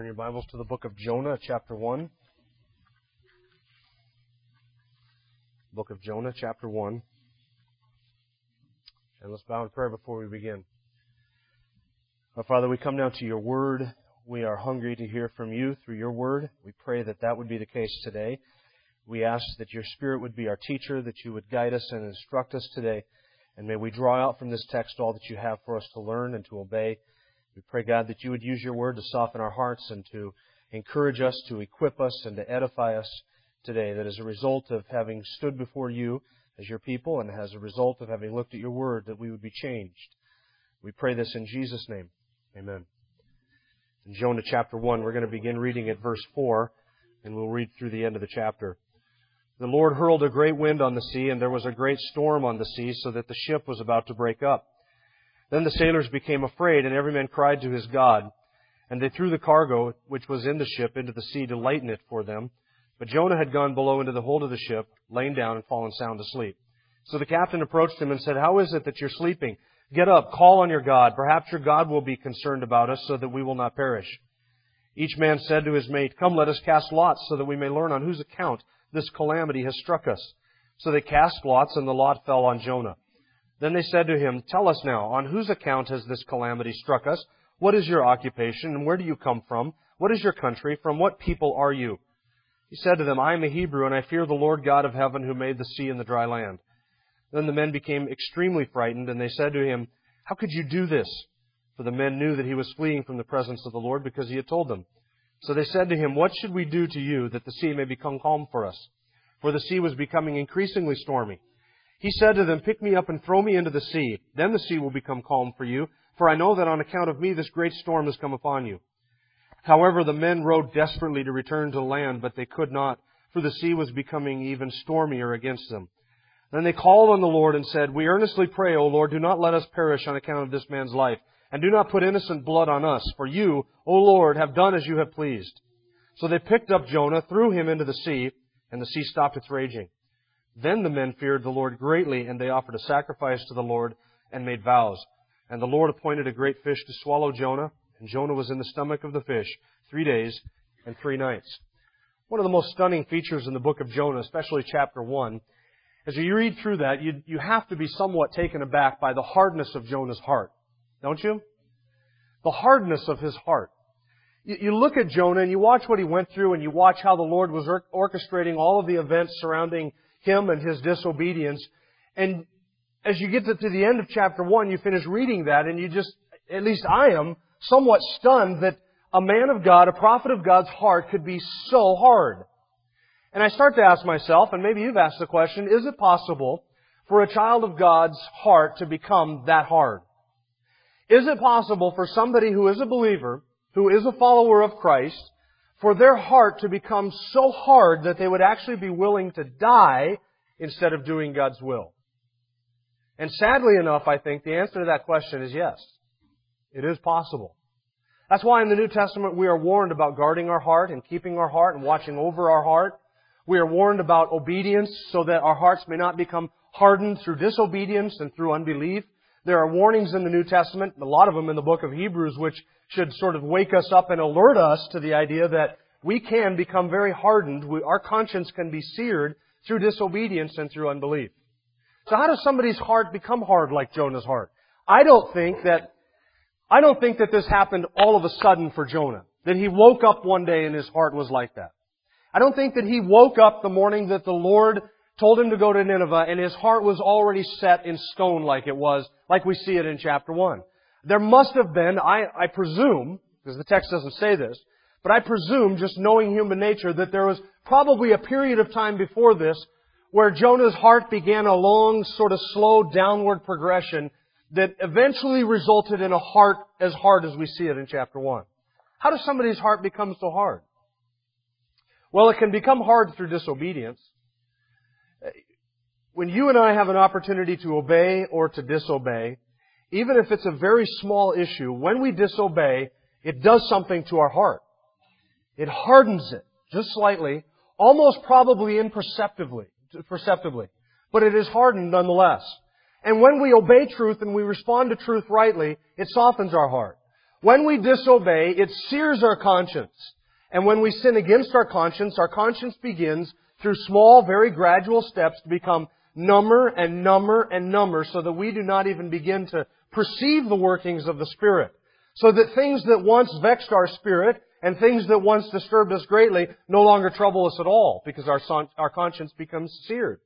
Turn your Bibles to the book of Jonah, chapter 1. Book of Jonah, chapter 1. And let's bow in prayer before we begin. Our Father, we come now to your word. We are hungry to hear from you through your word. We pray that that would be the case today. We ask that your Spirit would be our teacher, that you would guide us and instruct us today. And may we draw out from this text all that you have for us to learn and to obey. We pray, God, that you would use your word to soften our hearts and to encourage us, to equip us, and to edify us today. That as a result of having stood before you as your people and as a result of having looked at your word, that we would be changed. We pray this in Jesus' name. Amen. In Jonah chapter 1, we're going to begin reading at verse 4, and we'll read through the end of the chapter. The Lord hurled a great wind on the sea, and there was a great storm on the sea, so that the ship was about to break up. Then the sailors became afraid, and every man cried to his God. And they threw the cargo which was in the ship into the sea to lighten it for them. But Jonah had gone below into the hold of the ship, lain down and fallen sound asleep. So the captain approached him and said, How is it that you're sleeping? Get up, call on your God. Perhaps your God will be concerned about us so that we will not perish. Each man said to his mate, Come, let us cast lots so that we may learn on whose account this calamity has struck us. So they cast lots, and the lot fell on Jonah. Then they said to him, Tell us now, on whose account has this calamity struck us? What is your occupation, and where do you come from? What is your country? From what people are you? He said to them, I am a Hebrew, and I fear the Lord God of heaven who made the sea and the dry land. Then the men became extremely frightened, and they said to him, How could you do this? For the men knew that he was fleeing from the presence of the Lord because he had told them. So they said to him, What should we do to you that the sea may become calm for us? For the sea was becoming increasingly stormy. He said to them, Pick me up and throw me into the sea. Then the sea will become calm for you, for I know that on account of me this great storm has come upon you. However, the men rowed desperately to return to land, but they could not, for the sea was becoming even stormier against them. Then they called on the Lord and said, We earnestly pray, O Lord, do not let us perish on account of this man's life, and do not put innocent blood on us, for you, O Lord, have done as you have pleased. So they picked up Jonah, threw him into the sea, and the sea stopped its raging. Then the men feared the Lord greatly, and they offered a sacrifice to the Lord and made vows. And the Lord appointed a great fish to swallow Jonah, and Jonah was in the stomach of the fish three days and three nights. One of the most stunning features in the book of Jonah, especially chapter 1, as you read through that, you, you have to be somewhat taken aback by the hardness of Jonah's heart. Don't you? The hardness of his heart. You, you look at Jonah and you watch what he went through and you watch how the Lord was orchestrating all of the events surrounding him and his disobedience. And as you get to, to the end of chapter 1, you finish reading that and you just, at least I am, somewhat stunned that a man of God, a prophet of God's heart could be so hard. And I start to ask myself, and maybe you've asked the question, is it possible for a child of God's heart to become that hard? Is it possible for somebody who is a believer, who is a follower of Christ, for their heart to become so hard that they would actually be willing to die instead of doing God's will? And sadly enough, I think the answer to that question is yes. It is possible. That's why in the New Testament we are warned about guarding our heart and keeping our heart and watching over our heart. We are warned about obedience so that our hearts may not become hardened through disobedience and through unbelief. There are warnings in the New Testament, a lot of them in the book of Hebrews, which should sort of wake us up and alert us to the idea that we can become very hardened. We, our conscience can be seared through disobedience and through unbelief. So how does somebody's heart become hard like Jonah's heart? I don't think that, I don't think that this happened all of a sudden for Jonah. That he woke up one day and his heart was like that. I don't think that he woke up the morning that the Lord told him to go to Nineveh and his heart was already set in stone like it was, like we see it in chapter 1. There must have been, I, I presume, because the text doesn't say this, but I presume, just knowing human nature, that there was probably a period of time before this where Jonah's heart began a long, sort of slow downward progression that eventually resulted in a heart as hard as we see it in chapter 1. How does somebody's heart become so hard? Well, it can become hard through disobedience. When you and I have an opportunity to obey or to disobey, even if it's a very small issue, when we disobey, it does something to our heart. It hardens it, just slightly, almost probably imperceptibly, perceptibly. But it is hardened nonetheless. And when we obey truth and we respond to truth rightly, it softens our heart. When we disobey, it sears our conscience. And when we sin against our conscience, our conscience begins through small, very gradual steps to become number and number and number so that we do not even begin to perceive the workings of the Spirit. So that things that once vexed our spirit and things that once disturbed us greatly no longer trouble us at all because our, son, our conscience becomes seared.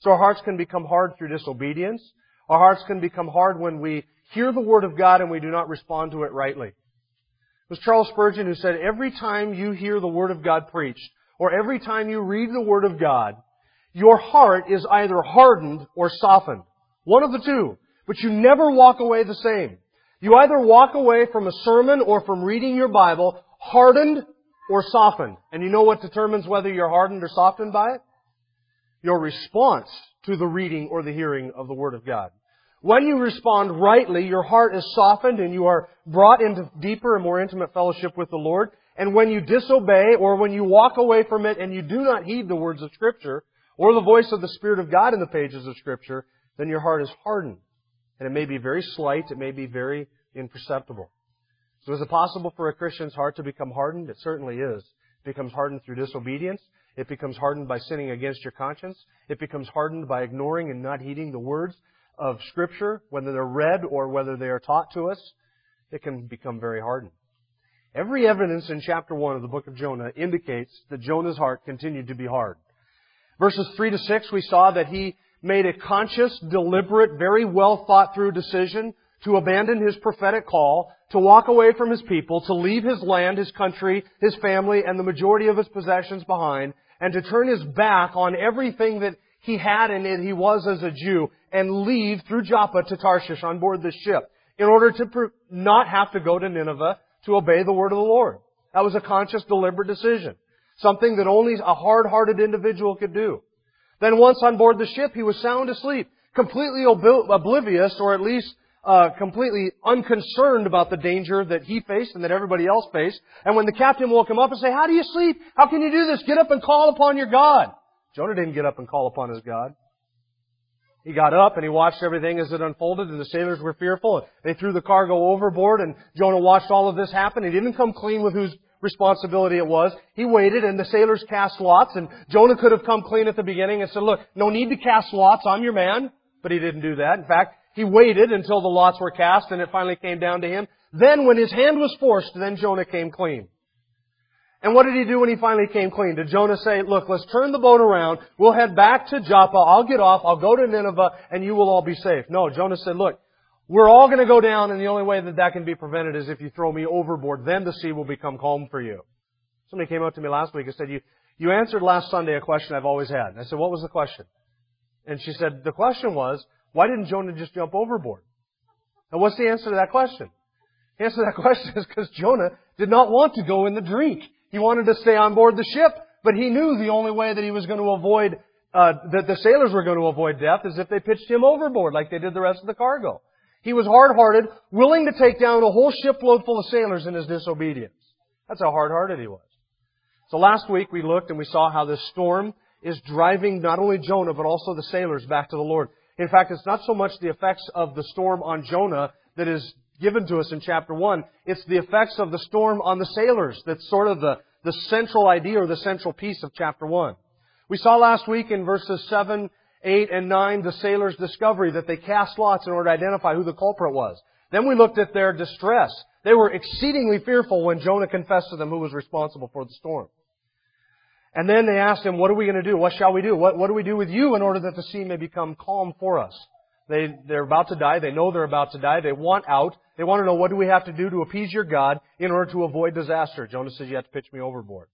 So our hearts can become hard through disobedience. Our hearts can become hard when we hear the Word of God and we do not respond to it rightly. It was Charles Spurgeon who said, every time you hear the Word of God preached, or every time you read the Word of God, your heart is either hardened or softened. One of the two. But you never walk away the same. You either walk away from a sermon or from reading your Bible hardened or softened. And you know what determines whether you're hardened or softened by it? Your response to the reading or the hearing of the Word of God. When you respond rightly, your heart is softened and you are brought into deeper and more intimate fellowship with the Lord. And when you disobey or when you walk away from it and you do not heed the words of Scripture or the voice of the Spirit of God in the pages of Scripture, then your heart is hardened. And it may be very slight, it may be very imperceptible. So is it possible for a Christian's heart to become hardened? It certainly is. It becomes hardened through disobedience. It becomes hardened by sinning against your conscience. It becomes hardened by ignoring and not heeding the words of Scripture, whether they're read or whether they are taught to us. It can become very hardened. Every evidence in chapter 1 of the book of Jonah indicates that Jonah's heart continued to be hard. Verses 3 to 6, we saw that he made a conscious, deliberate, very well thought through decision to abandon his prophetic call, to walk away from his people, to leave his land, his country, his family, and the majority of his possessions behind, and to turn his back on everything that he had and that he was as a Jew, and leave through Joppa to Tarshish on board the ship, in order to not have to go to Nineveh to obey the word of the Lord. That was a conscious, deliberate decision. Something that only a hard-hearted individual could do. Then once on board the ship, he was sound asleep, completely oblivious, or at least uh, completely unconcerned about the danger that he faced and that everybody else faced. And when the captain woke him up and said, "How do you sleep? How can you do this? Get up and call upon your God." Jonah didn't get up and call upon his God. He got up and he watched everything as it unfolded and the sailors were fearful. and They threw the cargo overboard and Jonah watched all of this happen. He didn't come clean with whose responsibility it was. He waited and the sailors cast lots and Jonah could have come clean at the beginning and said, look, no need to cast lots. I'm your man. But he didn't do that. In fact, he waited until the lots were cast and it finally came down to him. Then when his hand was forced, then Jonah came clean. And what did he do when he finally came clean? Did Jonah say, look, let's turn the boat around, we'll head back to Joppa, I'll get off, I'll go to Nineveh, and you will all be safe? No, Jonah said, look, we're all going to go down, and the only way that that can be prevented is if you throw me overboard. Then the sea will become calm for you. Somebody came up to me last week and said, you, you answered last Sunday a question I've always had. And I said, what was the question? And she said, the question was, why didn't Jonah just jump overboard? And what's the answer to that question? The answer to that question is because Jonah did not want to go in the drink. He wanted to stay on board the ship, but he knew the only way that he was going to avoid, uh, that the sailors were going to avoid death is if they pitched him overboard like they did the rest of the cargo. He was hard-hearted, willing to take down a whole shipload full of sailors in his disobedience. That's how hard-hearted he was. So last week we looked and we saw how this storm is driving not only Jonah but also the sailors back to the Lord. In fact, it's not so much the effects of the storm on Jonah that is given to us in chapter 1. It's the effects of the storm on the sailors that's sort of the, the central idea or the central piece of chapter 1. We saw last week in verses 7, 8, and 9 the sailors' discovery that they cast lots in order to identify who the culprit was. Then we looked at their distress. They were exceedingly fearful when Jonah confessed to them who was responsible for the storm. And then they asked him, what are we going to do? What shall we do? What, what do we do with you in order that the sea may become calm for us? They, they're about to die. They know they're about to die. They want out. They want to know what do we have to do to appease your God in order to avoid disaster. Jonah says, you have to pitch me overboard.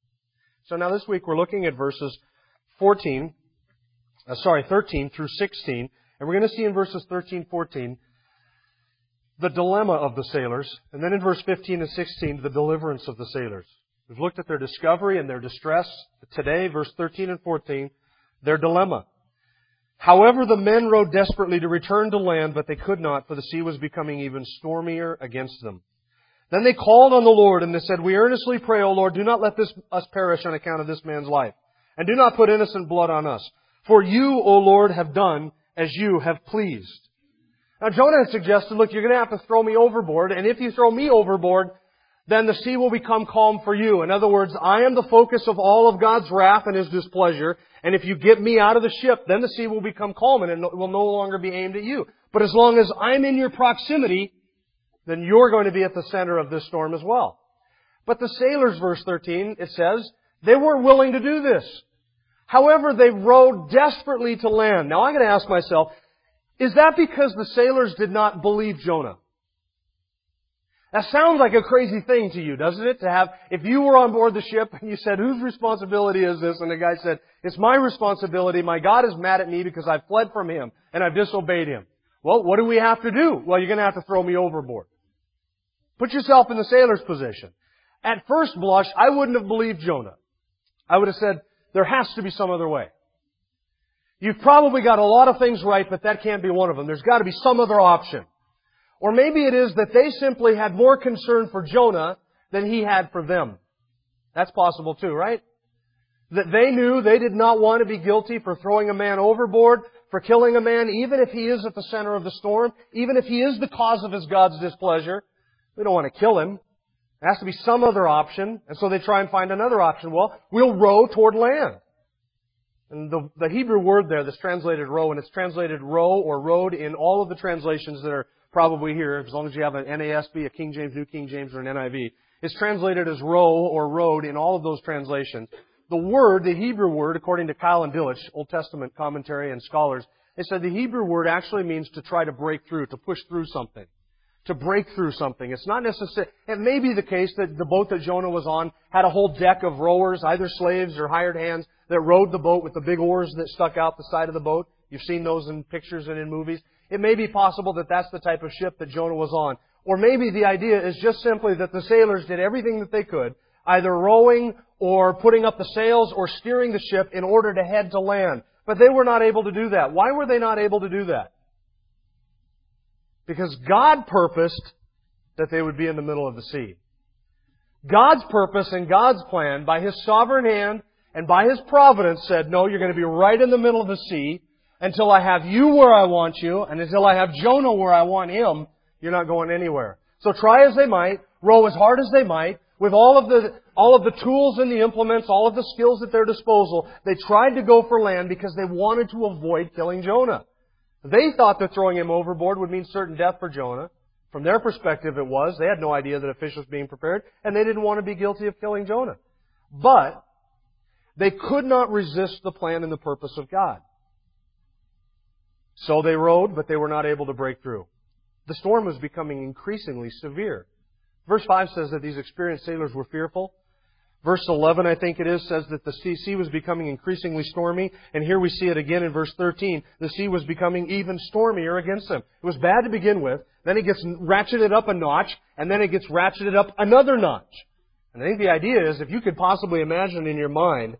So now this week we're looking at verses 14, uh, sorry, 13 through 16. And we're going to see in verses 13, 14, the dilemma of the sailors, and then in verse 15 and 16, the deliverance of the sailors. We've looked at their discovery and their distress. Today, verse 13 and 14, their dilemma. However, the men rowed desperately to return to land, but they could not, for the sea was becoming even stormier against them. Then they called on the Lord, and they said, We earnestly pray, O Lord, do not let this, us perish on account of this man's life, and do not put innocent blood on us. For you, O Lord, have done as you have pleased. Now Jonah has suggested, look, you're going to have to throw me overboard, and if you throw me overboard, then the sea will become calm for you. In other words, I am the focus of all of God's wrath and His displeasure, and if you get me out of the ship, then the sea will become calm and it will no longer be aimed at you. But as long as I'm in your proximity, then you're going to be at the center of this storm as well. But the sailors, verse 13, it says, they weren't willing to do this. However, they rowed desperately to land. Now I'm going to ask myself, is that because the sailors did not believe Jonah? That sounds like a crazy thing to you, doesn't it? To have, if you were on board the ship and you said, whose responsibility is this? And the guy said, it's my responsibility. My God is mad at me because I've fled from Him and I've disobeyed Him. Well, what do we have to do? Well, you're gonna have to throw me overboard. Put yourself in the sailor's position. At first blush, I wouldn't have believed Jonah. I would have said, there has to be some other way. You've probably got a lot of things right, but that can't be one of them. There's got to be some other option. Or maybe it is that they simply had more concern for Jonah than he had for them. That's possible too, right? That they knew they did not want to be guilty for throwing a man overboard, for killing a man, even if he is at the center of the storm, even if he is the cause of his God's displeasure. We don't want to kill him. There has to be some other option, and so they try and find another option. Well, we'll row toward land. And the, the Hebrew word there that's translated row, and it's translated row or road in all of the translations that are probably here, as long as you have an NASB, a King James, New King James, or an NIV, is translated as row or road in all of those translations. The word, the Hebrew word, according to Keil and Delitzsch, Old Testament commentary and scholars, they said the Hebrew word actually means to try to break through, to push through something. To break through something. It's not necessary, it may be the case that the boat that Jonah was on had a whole deck of rowers, either slaves or hired hands, that rowed the boat with the big oars that stuck out the side of the boat. You've seen those in pictures and in movies. It may be possible that that's the type of ship that Jonah was on. Or maybe the idea is just simply that the sailors did everything that they could, either rowing or putting up the sails or steering the ship in order to head to land. But they were not able to do that. Why were they not able to do that? Because God purposed that they would be in the middle of the sea. God's purpose and God's plan, by His sovereign hand and by His providence, said, no, you're going to be right in the middle of the sea until I have you where I want you, and until I have Jonah where I want him, you're not going anywhere. So try as they might, row as hard as they might, with all of the, all of the tools and the implements, all of the skills at their disposal, they tried to go for land because they wanted to avoid killing Jonah. They thought that throwing him overboard would mean certain death for Jonah. From their perspective, it was. They had no idea that a fish was being prepared, and they didn't want to be guilty of killing Jonah. But, they could not resist the plan and the purpose of God. So they rowed, but they were not able to break through. The storm was becoming increasingly severe. Verse 5 says that these experienced sailors were fearful. Verse 11, I think it is, says that the sea was becoming increasingly stormy. And here we see it again in verse 13. The sea was becoming even stormier against them. It was bad to begin with. Then it gets ratcheted up a notch. And then it gets ratcheted up another notch. And I think the idea is if you could possibly imagine in your mind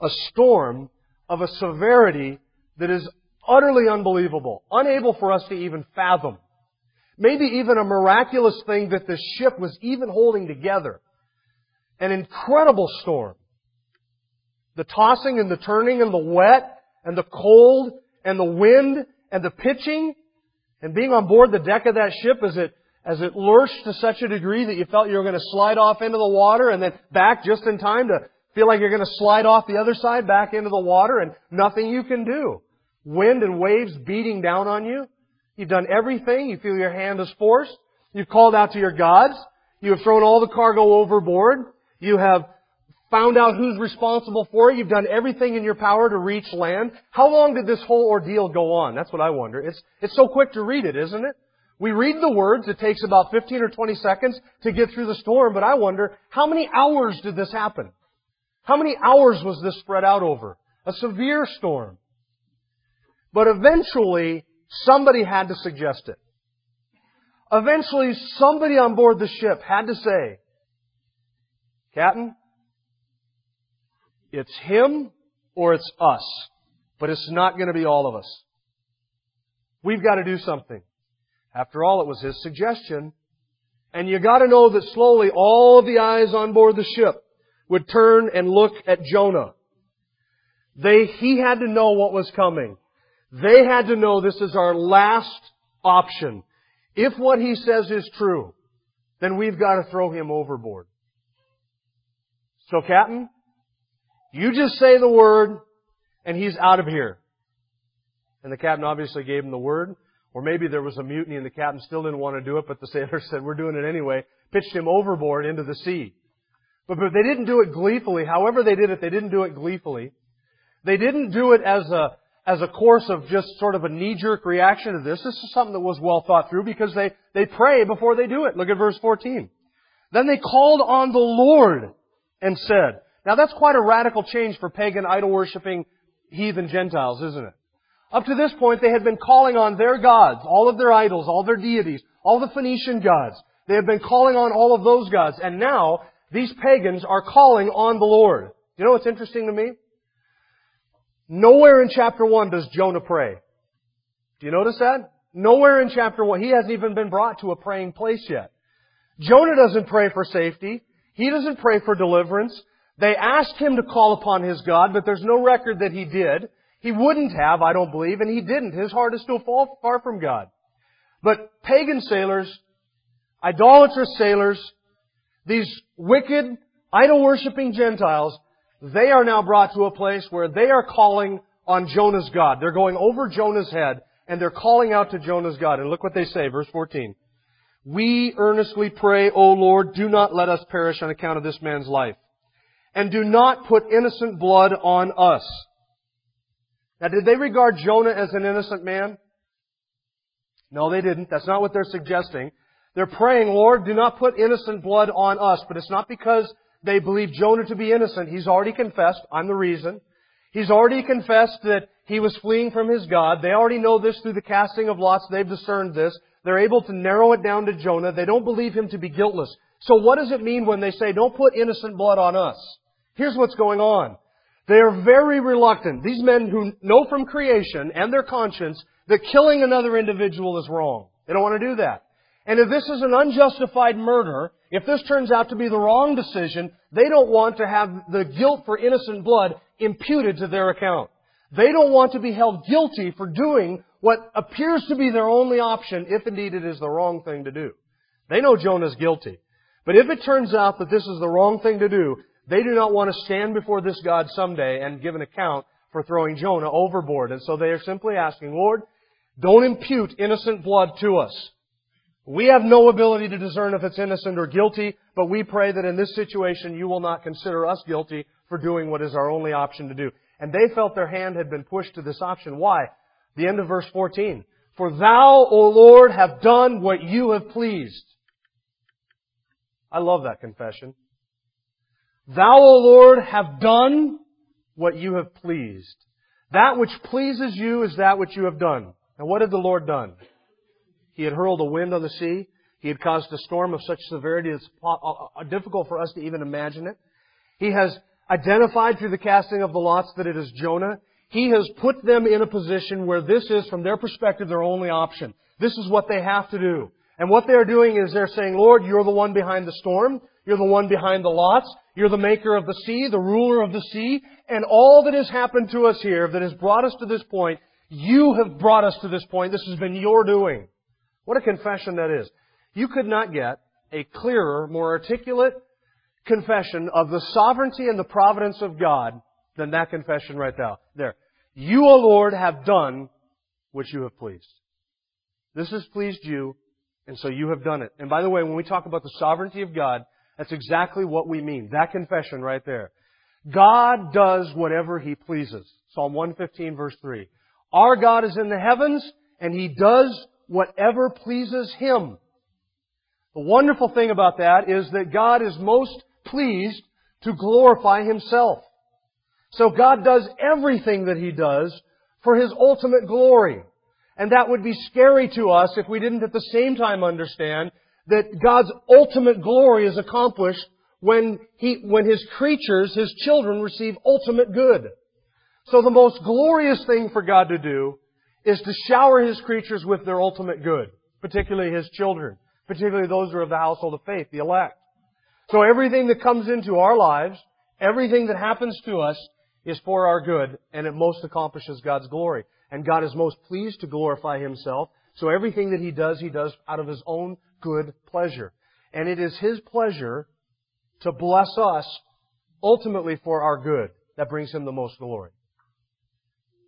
a storm of a severity that is utterly unbelievable, unable for us to even fathom. Maybe even a miraculous thing that the ship was even holding together. An incredible storm. The tossing and the turning and the wet and the cold and the wind and the pitching and being on board the deck of that ship as it as it lurched to such a degree that you felt you were going to slide off into the water and then back just in time to feel like you're going to slide off the other side back into the water and nothing you can do wind and waves beating down on you. You've done everything. You feel your hand is forced. You've called out to your gods. You have thrown all the cargo overboard. You have found out who's responsible for it. You've done everything in your power to reach land. How long did this whole ordeal go on? That's what I wonder. It's, it's so quick to read it, isn't it? We read the words. It takes about 15 or 20 seconds to get through the storm, but I wonder, how many hours did this happen? How many hours was this spread out over? A severe storm. But eventually, somebody had to suggest it. Eventually, somebody on board the ship had to say, Captain, it's him or it's us, but it's not going to be all of us. We've got to do something. After all, it was his suggestion. And you got to know that slowly all the eyes on board the ship would turn and look at Jonah. They, he had to know what was coming. They had to know this is our last option. If what he says is true, then we've got to throw him overboard. So Captain, you just say the word and he's out of here. And the captain obviously gave him the word. Or maybe there was a mutiny and the captain still didn't want to do it, but the sailors said, we're doing it anyway, pitched him overboard into the sea. But, but they didn't do it gleefully. However they did it, they didn't do it gleefully. They didn't do it as a, as a course of just sort of a knee-jerk reaction to this. This is something that was well thought through because they, they pray before they do it. Look at verse 14. Then they called on the Lord and said, now that's quite a radical change for pagan idol-worshipping heathen Gentiles, isn't it? Up to this point, they had been calling on their gods, all of their idols, all their deities, all the Phoenician gods. They had been calling on all of those gods. And now, these pagans are calling on the Lord. You know what's interesting to me? Nowhere in chapter 1 does Jonah pray. Do you notice that? Nowhere in chapter 1. He hasn't even been brought to a praying place yet. Jonah doesn't pray for safety. He doesn't pray for deliverance. They asked him to call upon his God, but there's no record that he did. He wouldn't have, I don't believe, and he didn't. His heart is still far from God. But pagan sailors, idolatrous sailors, these wicked, idol-worshipping Gentiles, they are now brought to a place where they are calling on Jonah's God. They're going over Jonah's head, and they're calling out to Jonah's God. And look what they say, verse 14. We earnestly pray, O Lord, do not let us perish on account of this man's life. And do not put innocent blood on us. Now, did they regard Jonah as an innocent man? No, they didn't. That's not what they're suggesting. They're praying, Lord, do not put innocent blood on us. But it's not because they believe Jonah to be innocent. He's already confessed. I'm the reason. He's already confessed that he was fleeing from his God. They already know this through the casting of lots. They've discerned this. They're able to narrow it down to Jonah. They don't believe him to be guiltless. So what does it mean when they say, don't put innocent blood on us? Here's what's going on. They are very reluctant. These men who know from creation and their conscience that killing another individual is wrong. They don't want to do that. And if this is an unjustified murder, if this turns out to be the wrong decision, they don't want to have the guilt for innocent blood imputed to their account. They don't want to be held guilty for doing what appears to be their only option, if indeed it is the wrong thing to do. They know Jonah's guilty. But if it turns out that this is the wrong thing to do, they do not want to stand before this God someday and give an account for throwing Jonah overboard. And so they are simply asking, Lord, don't impute innocent blood to us. We have no ability to discern if it's innocent or guilty, but we pray that in this situation you will not consider us guilty for doing what is our only option to do. And they felt their hand had been pushed to this option. Why? The end of verse 14. For thou, O Lord, have done what you have pleased. I love that confession. Thou, O Lord, have done what you have pleased. That which pleases you is that which you have done. And what had the Lord done? He had hurled a wind on the sea. He had caused a storm of such severity it's uh, uh, difficult for us to even imagine it. He has identified through the casting of the lots that it is Jonah. He has put them in a position where this is, from their perspective, their only option. This is what they have to do. And what they're doing is they're saying, Lord, you're the one behind the storm. You're the one behind the lots. You're the maker of the sea, the ruler of the sea. And all that has happened to us here, that has brought us to this point, you have brought us to this point. This has been your doing. What a confession that is. You could not get a clearer, more articulate confession of the sovereignty and the providence of God than that confession right now. There. You, O Lord, have done what you have pleased. This has pleased you, and so you have done it. And by the way, when we talk about the sovereignty of God, that's exactly what we mean. That confession right there. God does whatever He pleases. Psalm 115 verse 3. Our God is in the heavens, and He does whatever pleases Him. The wonderful thing about that is that God is most pleased to glorify Himself. So God does everything that He does for His ultimate glory. And that would be scary to us if we didn't at the same time understand that God's ultimate glory is accomplished when he, when His creatures, His children receive ultimate good. So the most glorious thing for God to do is to shower His creatures with their ultimate good, particularly His children, particularly those who are of the household of faith, the elect. So everything that comes into our lives, everything that happens to us, is for our good, and it most accomplishes God's glory. And God is most pleased to glorify Himself, so everything that He does, He does out of His own good pleasure. And it is His pleasure to bless us ultimately for our good that brings Him the most glory.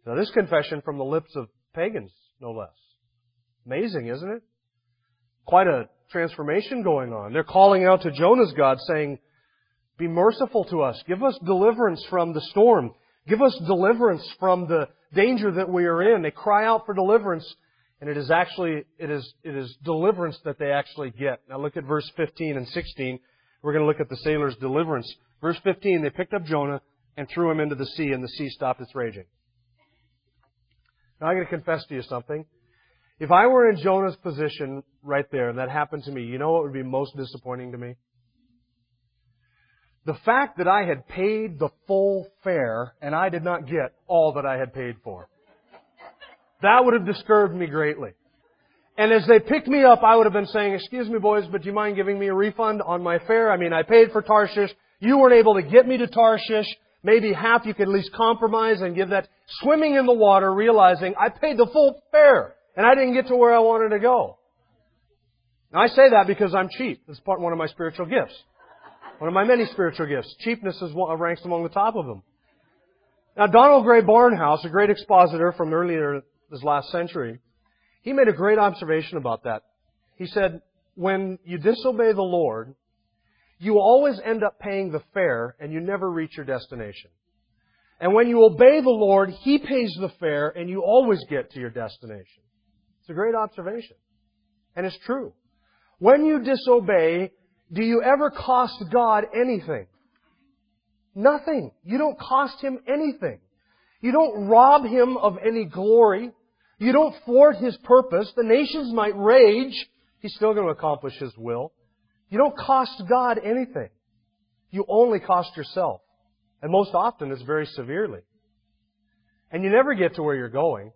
Now this confession from the lips of pagans, no less. Amazing, isn't it? Quite a transformation going on. They're calling out to Jonah's God saying, be merciful to us. Give us deliverance from the storm. Give us deliverance from the danger that we are in. They cry out for deliverance, and it is actually, it is, it is deliverance that they actually get. Now look at verse 15 and 16. We're going to look at the sailors' deliverance. Verse 15, they picked up Jonah and threw him into the sea, and the sea stopped its raging. Now I'm going to confess to you something. If I were in Jonah's position right there and that happened to me, you know what would be most disappointing to me? The fact that I had paid the full fare and I did not get all that I had paid for. That would have disturbed me greatly. And as they picked me up, I would have been saying, excuse me boys, but do you mind giving me a refund on my fare? I mean, I paid for Tarshish. You weren't able to get me to Tarshish. Maybe half you could at least compromise and give that swimming in the water, realizing I paid the full fare and I didn't get to where I wanted to go. Now I say that because I'm cheap. It's part one of my spiritual gifts. One of my many spiritual gifts. Cheapness is one, ranks among the top of them. Now, Donald Grey Barnhouse, a great expositor from earlier this last century, he made a great observation about that. He said, when you disobey the Lord, you always end up paying the fare and you never reach your destination. And when you obey the Lord, He pays the fare and you always get to your destination. It's a great observation. And it's true. When you disobey, do you ever cost God anything? Nothing. You don't cost Him anything. You don't rob Him of any glory. You don't thwart His purpose. The nations might rage. He's still going to accomplish His will. You don't cost God anything. You only cost yourself. And most often it's very severely. And you never get to where you're going.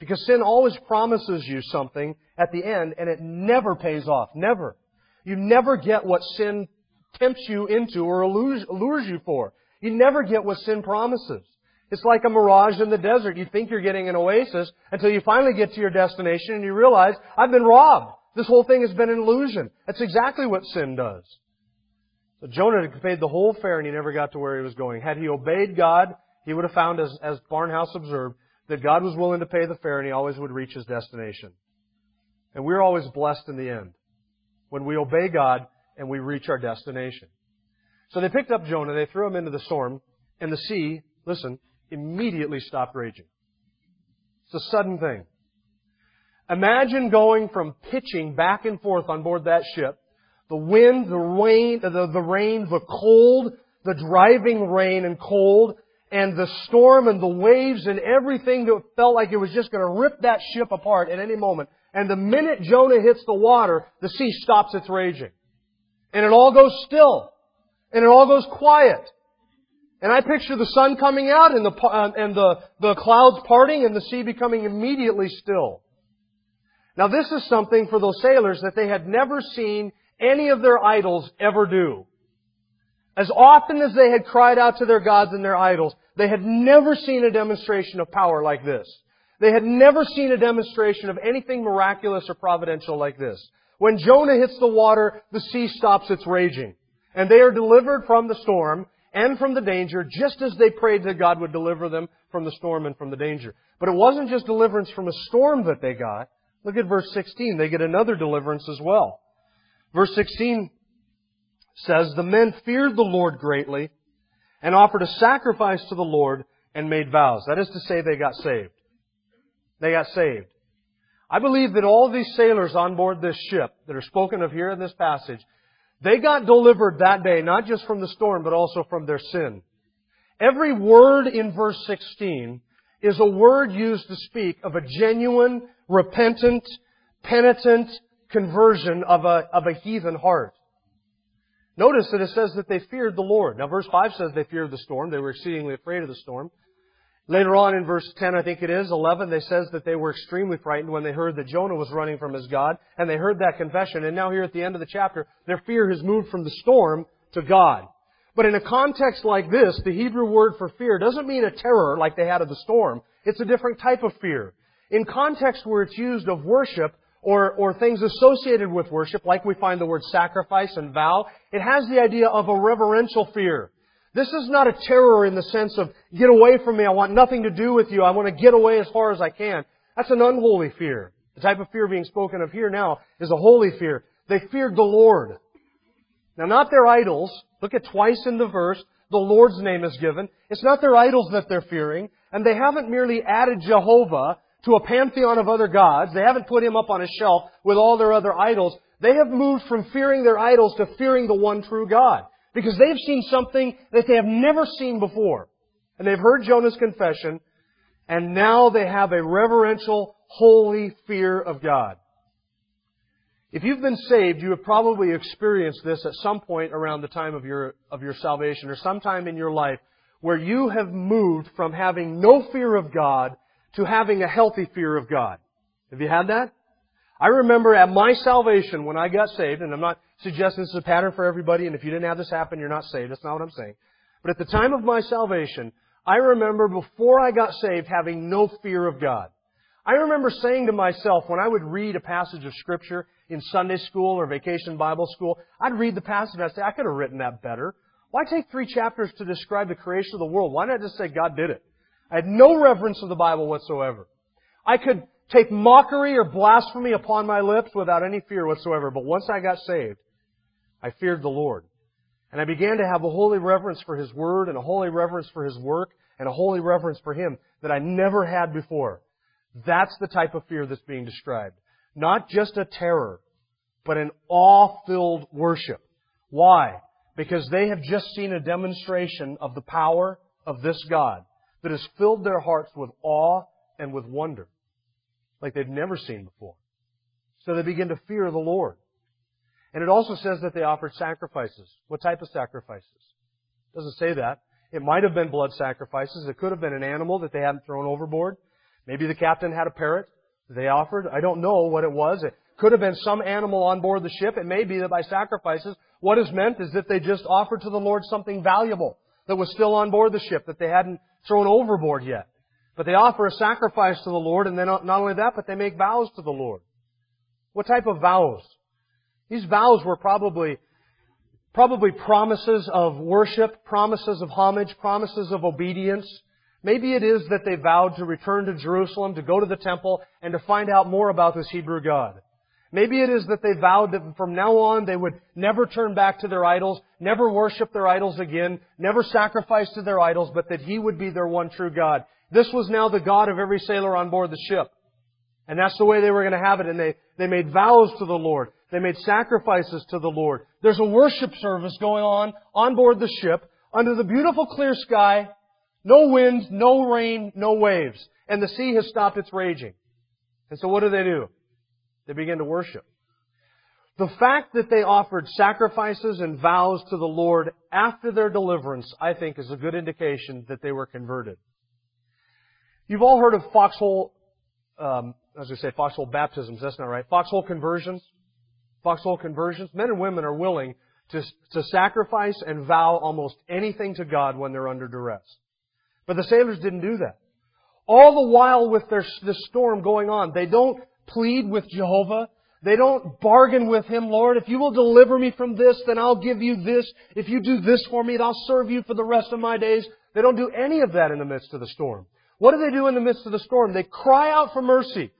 Because sin always promises you something at the end and it never pays off. Never. You never get what sin tempts you into or allures you for. You never get what sin promises. It's like a mirage in the desert. You think you're getting an oasis until you finally get to your destination and you realize, I've been robbed. This whole thing has been an illusion. That's exactly what sin does. So Jonah had paid the whole fare and he never got to where he was going. Had he obeyed God, he would have found, as, as Barnhouse observed, that God was willing to pay the fare and he always would reach his destination. And we're always blessed in the end when we obey God and we reach our destination. So they picked up Jonah, they threw him into the storm, and the sea, listen, immediately stopped raging. It's a sudden thing. Imagine going from pitching back and forth on board that ship, the wind, the rain, the, the rain, the cold, the driving rain and cold, and the storm and the waves and everything that felt like it was just going to rip that ship apart at any moment. And the minute Jonah hits the water, the sea stops its raging. And it all goes still. And it all goes quiet. And I picture the sun coming out and the, and the, the clouds parting and the sea becoming immediately still. Now this is something for those sailors that they had never seen any of their idols ever do. As often as they had cried out to their gods and their idols, they had never seen a demonstration of power like this. They had never seen a demonstration of anything miraculous or providential like this. When Jonah hits the water, the sea stops its raging. And they are delivered from the storm and from the danger just as they prayed that God would deliver them from the storm and from the danger. But it wasn't just deliverance from a storm that they got. Look at verse 16. They get another deliverance as well. Verse 16 says, The men feared the Lord greatly and offered a sacrifice to the Lord and made vows. That is to say, they got saved. They got saved. I believe that all these sailors on board this ship that are spoken of here in this passage, they got delivered that day, not just from the storm, but also from their sin. Every word in verse 16 is a word used to speak of a genuine, repentant, penitent conversion of a, of a heathen heart. Notice that it says that they feared the Lord. Now verse 5 says they feared the storm. They were exceedingly afraid of the storm. Later on in verse 10, I think it is, 11, they says that they were extremely frightened when they heard that Jonah was running from his God, and they heard that confession. And now here at the end of the chapter, their fear has moved from the storm to God. But in a context like this, the Hebrew word for fear doesn't mean a terror like they had of the storm. It's a different type of fear. In context where it's used of worship, or, or things associated with worship, like we find the word sacrifice and vow, it has the idea of a reverential fear. This is not a terror in the sense of, get away from me, I want nothing to do with you, I want to get away as far as I can. That's an unholy fear. The type of fear being spoken of here now is a holy fear. They feared the Lord. Now not their idols. Look at twice in the verse, the Lord's name is given. It's not their idols that they're fearing, and they haven't merely added Jehovah to a pantheon of other gods. They haven't put him up on a shelf with all their other idols. They have moved from fearing their idols to fearing the one true God. Because they've seen something that they have never seen before. And they've heard Jonah's confession, and now they have a reverential, holy fear of God. If you've been saved, you have probably experienced this at some point around the time of your, of your salvation or sometime in your life where you have moved from having no fear of God to having a healthy fear of God. Have you had that? I remember at my salvation when I got saved, and I'm not suggesting this is a pattern for everybody, and if you didn't have this happen, you're not saved. That's not what I'm saying. But at the time of my salvation, I remember before I got saved having no fear of God. I remember saying to myself when I would read a passage of Scripture in Sunday school or vacation Bible school, I'd read the passage and I'd say, I could have written that better. Why take three chapters to describe the creation of the world? Why not just say God did it? I had no reverence of the Bible whatsoever. I could take mockery or blasphemy upon my lips without any fear whatsoever. But once I got saved, I feared the Lord. And I began to have a holy reverence for His Word and a holy reverence for His work and a holy reverence for Him that I never had before. That's the type of fear that's being described. Not just a terror, but an awe-filled worship. Why? Because they have just seen a demonstration of the power of this God that has filled their hearts with awe and with wonder like they'd never seen before. So they begin to fear the Lord. And it also says that they offered sacrifices. What type of sacrifices? It doesn't say that. It might have been blood sacrifices. It could have been an animal that they hadn't thrown overboard. Maybe the captain had a parrot they offered. I don't know what it was. It could have been some animal on board the ship. It may be that by sacrifices, what is meant is that they just offered to the Lord something valuable that was still on board the ship that they hadn't thrown overboard yet. But they offer a sacrifice to the Lord, and then not only that, but they make vows to the Lord. What type of vows? These vows were probably, probably promises of worship, promises of homage, promises of obedience. Maybe it is that they vowed to return to Jerusalem, to go to the temple, and to find out more about this Hebrew God. Maybe it is that they vowed that from now on they would never turn back to their idols, never worship their idols again, never sacrifice to their idols, but that He would be their one true God. This was now the God of every sailor on board the ship. And that's the way they were going to have it. And they, they made vows to the Lord. They made sacrifices to the Lord. There's a worship service going on on board the ship under the beautiful clear sky. No wind, no rain, no waves. And the sea has stopped its raging. And so what do they do? They begin to worship. The fact that they offered sacrifices and vows to the Lord after their deliverance, I think, is a good indication that they were converted. You've all heard of foxhole, um, as I say, foxhole baptisms. That's not right. Foxhole conversions. Foxhole conversions. Men and women are willing to, to sacrifice and vow almost anything to God when they're under duress. But the sailors didn't do that. All the while with their, this storm going on, they don't plead with Jehovah. They don't bargain with Him, Lord, if you will deliver me from this, then I'll give you this. If you do this for me, I'll serve you for the rest of my days. They don't do any of that in the midst of the storm. What do they do in the midst of the storm? They cry out for mercy.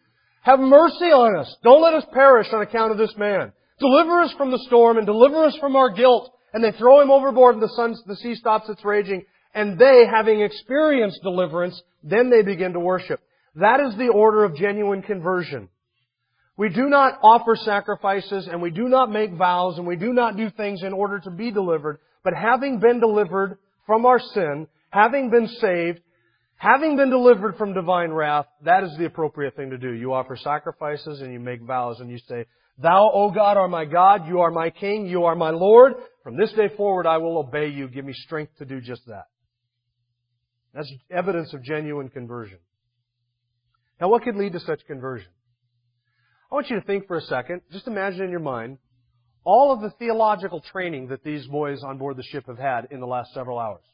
Have mercy on us. Don't let us perish on account of this man. Deliver us from the storm and deliver us from our guilt. And they throw him overboard and the, sun, the sea stops its raging. And they, having experienced deliverance, then they begin to worship. That is the order of genuine conversion. We do not offer sacrifices and we do not make vows and we do not do things in order to be delivered. But having been delivered from our sin, having been saved, Having been delivered from divine wrath, that is the appropriate thing to do. You offer sacrifices and you make vows and you say, Thou, O God, are my God, you are my King, you are my Lord. From this day forward I will obey you. Give me strength to do just that. That's evidence of genuine conversion. Now what could lead to such conversion? I want you to think for a second, just imagine in your mind, all of the theological training that these boys on board the ship have had in the last several hours.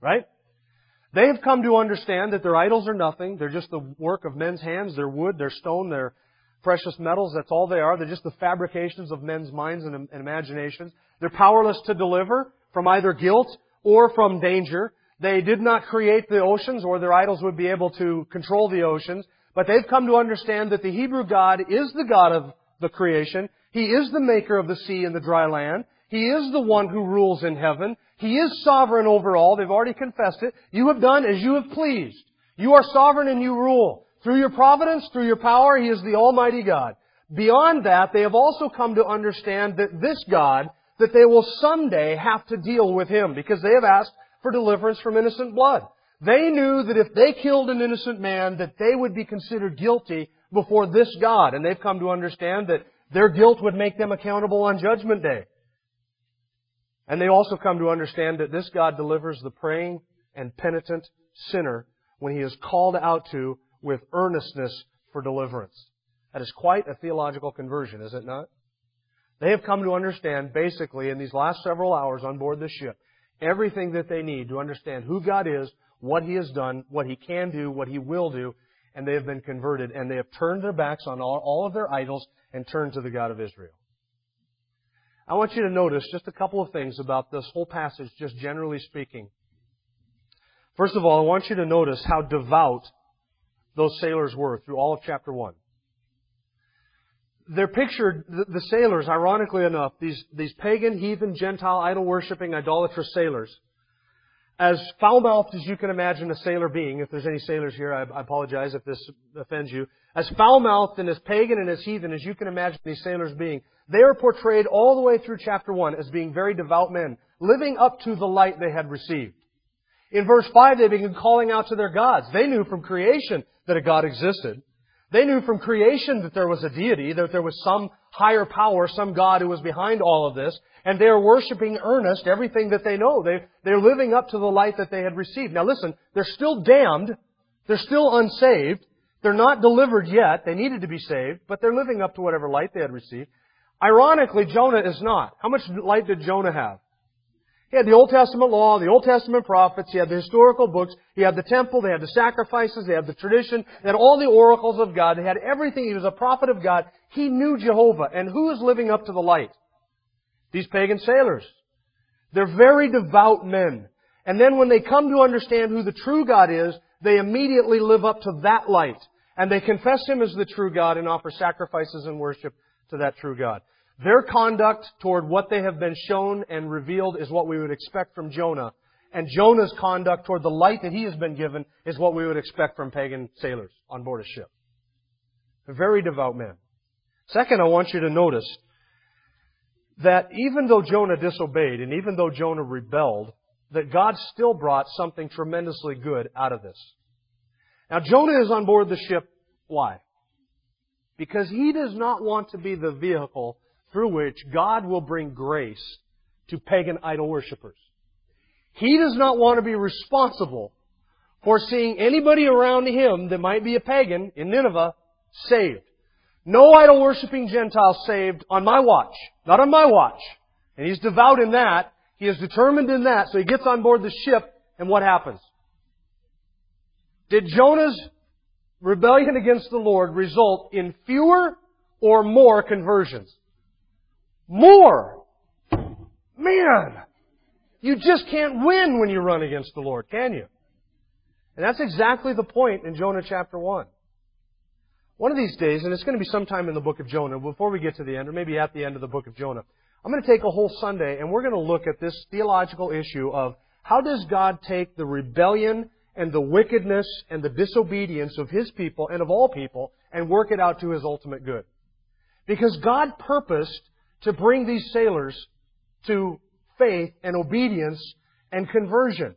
Right? They have come to understand that their idols are nothing. They're just the work of men's hands. They're wood, they're stone, they're precious metals. That's all they are. They're just the fabrications of men's minds and, imaginations. They're powerless to deliver from either guilt or from danger. They did not create the oceans or their idols would be able to control the oceans. But they've come to understand that the Hebrew God is the God of the creation. He is the maker of the sea and the dry land. He is the one who rules in heaven. He is sovereign over all. They've already confessed it. You have done as you have pleased. You are sovereign and you rule. Through your providence, through your power, He is the Almighty God. Beyond that, they have also come to understand that this God, that they will someday have to deal with Him because they have asked for deliverance from innocent blood. They knew that if they killed an innocent man, that they would be considered guilty before this God. And they've come to understand that their guilt would make them accountable on Judgment Day. And they also come to understand that this God delivers the praying and penitent sinner when he is called out to with earnestness for deliverance. That is quite a theological conversion, is it not? They have come to understand basically in these last several hours on board this ship everything that they need to understand who God is, what He has done, what He can do, what He will do, and they have been converted and they have turned their backs on all, all of their idols and turned to the God of Israel. I want you to notice just a couple of things about this whole passage, just generally speaking. First of all, I want you to notice how devout those sailors were through all of chapter 1. They're pictured, the, sailors, ironically enough, these, these pagan, heathen, Gentile, idol-worshipping, idolatrous sailors, as foul-mouthed as you can imagine a sailor being, if there's any sailors here, I, apologize if this offends you, as foul-mouthed and as pagan and as heathen as you can imagine these sailors being, they are portrayed all the way through chapter 1 as being very devout men, living up to the light they had received. In verse 5, they begin calling out to their gods. They knew from creation that a God existed. They knew from creation that there was a deity, that there was some higher power, some God who was behind all of this, and they are worshiping earnest everything that they know. They, they're living up to the light that they had received. Now listen, they're still damned. They're still unsaved. They're not delivered yet. They needed to be saved, but they're living up to whatever light they had received. Ironically, Jonah is not. How much light did Jonah have? He had the Old Testament law, the Old Testament prophets, he had the historical books, he had the temple, they had the sacrifices, they had the tradition, they had all the oracles of God, they had everything. He was a prophet of God. He knew Jehovah. And who is living up to the light? These pagan sailors. They're very devout men. And then when they come to understand who the true God is, they immediately live up to that light. And they confess Him as the true God and offer sacrifices and worship to that true God. Their conduct toward what they have been shown and revealed is what we would expect from Jonah. And Jonah's conduct toward the light that he has been given is what we would expect from pagan sailors on board a ship. very devout men. Second, I want you to notice that even though Jonah disobeyed and even though Jonah rebelled, that God still brought something tremendously good out of this. Now Jonah is on board the ship. Why? Because he does not want to be the vehicle through which God will bring grace to pagan idol worshippers. He does not want to be responsible for seeing anybody around him that might be a pagan in Nineveh saved. No idol worshipping Gentile saved on my watch. Not on my watch. And he's devout in that. He is determined in that. So he gets on board the ship and what happens? Did Jonah's rebellion against the Lord result in fewer or more conversions? More! Man! You just can't win when you run against the Lord, can you? And that's exactly the point in Jonah chapter 1. One of these days, and it's going to be sometime in the book of Jonah, before we get to the end, or maybe at the end of the book of Jonah, I'm going to take a whole Sunday and we're going to look at this theological issue of how does God take the rebellion and the wickedness and the disobedience of His people and of all people and work it out to His ultimate good. Because God purposed to bring these sailors to faith and obedience and conversion.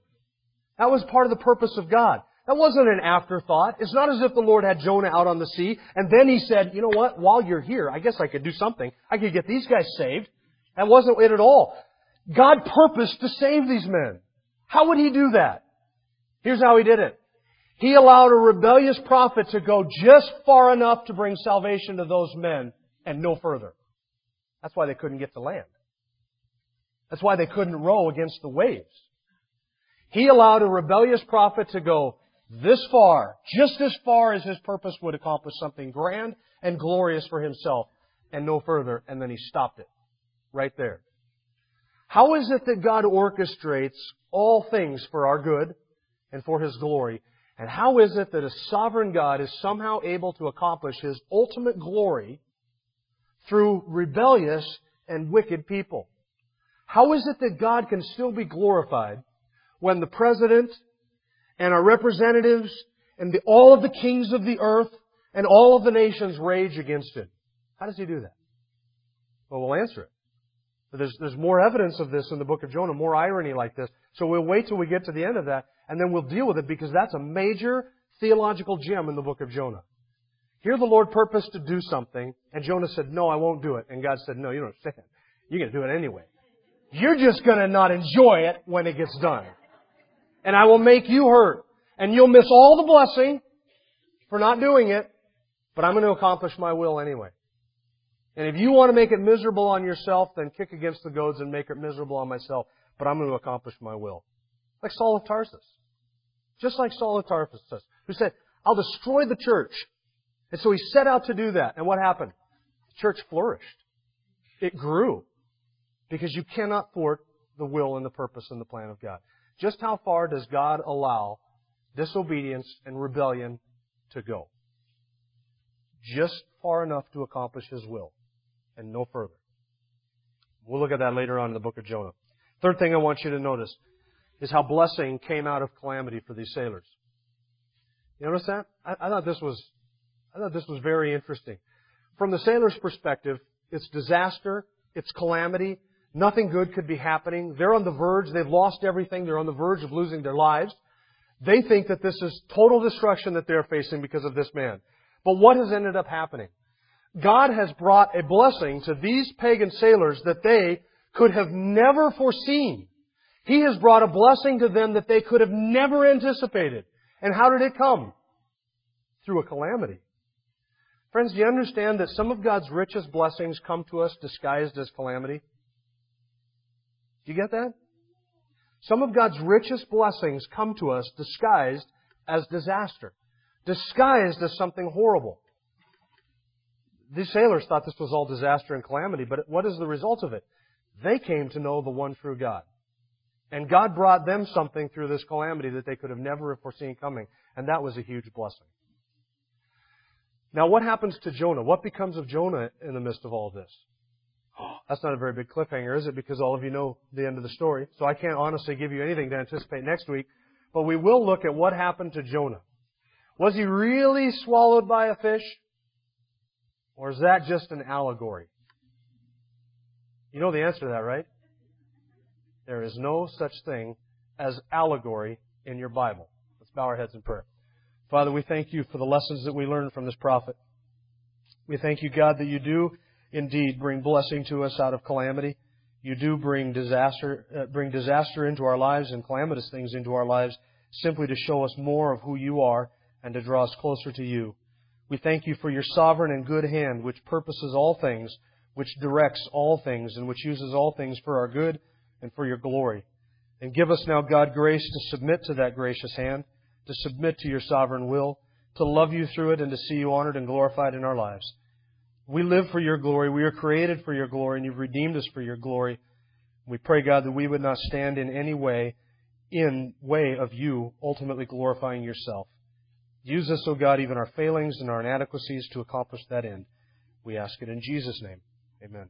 That was part of the purpose of God. That wasn't an afterthought. It's not as if the Lord had Jonah out on the sea and then he said, you know what, while you're here, I guess I could do something. I could get these guys saved. That wasn't it at all. God purposed to save these men. How would he do that? Here's how he did it. He allowed a rebellious prophet to go just far enough to bring salvation to those men and no further. That's why they couldn't get to land. That's why they couldn't row against the waves. He allowed a rebellious prophet to go this far, just as far as his purpose would accomplish something grand and glorious for himself, and no further, and then he stopped it. Right there. How is it that God orchestrates all things for our good and for His glory? And how is it that a sovereign God is somehow able to accomplish His ultimate glory through rebellious and wicked people? How is it that God can still be glorified when the president and our representatives and the, all of the kings of the earth and all of the nations rage against him. How does he do that? Well, we'll answer it. There's, there's more evidence of this in the book of Jonah, more irony like this. So we'll wait till we get to the end of that, and then we'll deal with it because that's a major theological gem in the book of Jonah. Here the Lord purposed to do something, and Jonah said, no, I won't do it. And God said, no, you don't understand. You're going to do it anyway. You're just going to not enjoy it when it gets done and I will make you hurt. And you'll miss all the blessing for not doing it, but I'm going to accomplish my will anyway. And if you want to make it miserable on yourself, then kick against the goads and make it miserable on myself, but I'm going to accomplish my will. Like Saul of Tarsus. Just like Saul of Tarsus, who said, I'll destroy the church. And so he set out to do that. And what happened? The church flourished. It grew. Because you cannot thwart the will and the purpose and the plan of God. Just how far does God allow disobedience and rebellion to go? Just far enough to accomplish His will, and no further. We'll look at that later on in the book of Jonah. Third thing I want you to notice is how blessing came out of calamity for these sailors. You notice that? I, I thought this was, I thought this was very interesting. From the sailor's perspective, it's disaster, it's calamity, Nothing good could be happening. They're on the verge. They've lost everything. They're on the verge of losing their lives. They think that this is total destruction that they're facing because of this man. But what has ended up happening? God has brought a blessing to these pagan sailors that they could have never foreseen. He has brought a blessing to them that they could have never anticipated. And how did it come? Through a calamity. Friends, do you understand that some of God's richest blessings come to us disguised as calamity? Do you get that? Some of God's richest blessings come to us disguised as disaster, disguised as something horrible. These sailors thought this was all disaster and calamity, but what is the result of it? They came to know the one true God. And God brought them something through this calamity that they could have never foreseen coming, and that was a huge blessing. Now, what happens to Jonah? What becomes of Jonah in the midst of all this? That's not a very big cliffhanger, is it? Because all of you know the end of the story. So I can't honestly give you anything to anticipate next week. But we will look at what happened to Jonah. Was he really swallowed by a fish? Or is that just an allegory? You know the answer to that, right? There is no such thing as allegory in your Bible. Let's bow our heads in prayer. Father, we thank you for the lessons that we learned from this prophet. We thank you, God, that you do indeed bring blessing to us out of calamity. You do bring disaster, uh, bring disaster into our lives and calamitous things into our lives simply to show us more of who you are and to draw us closer to you. We thank you for your sovereign and good hand which purposes all things, which directs all things, and which uses all things for our good and for your glory. And give us now, God, grace to submit to that gracious hand, to submit to your sovereign will, to love you through it, and to see you honored and glorified in our lives. We live for your glory. We are created for your glory, and you've redeemed us for your glory. We pray, God, that we would not stand in any way in way of you ultimately glorifying yourself. Use us, O God, even our failings and our inadequacies to accomplish that end. We ask it in Jesus' name. Amen.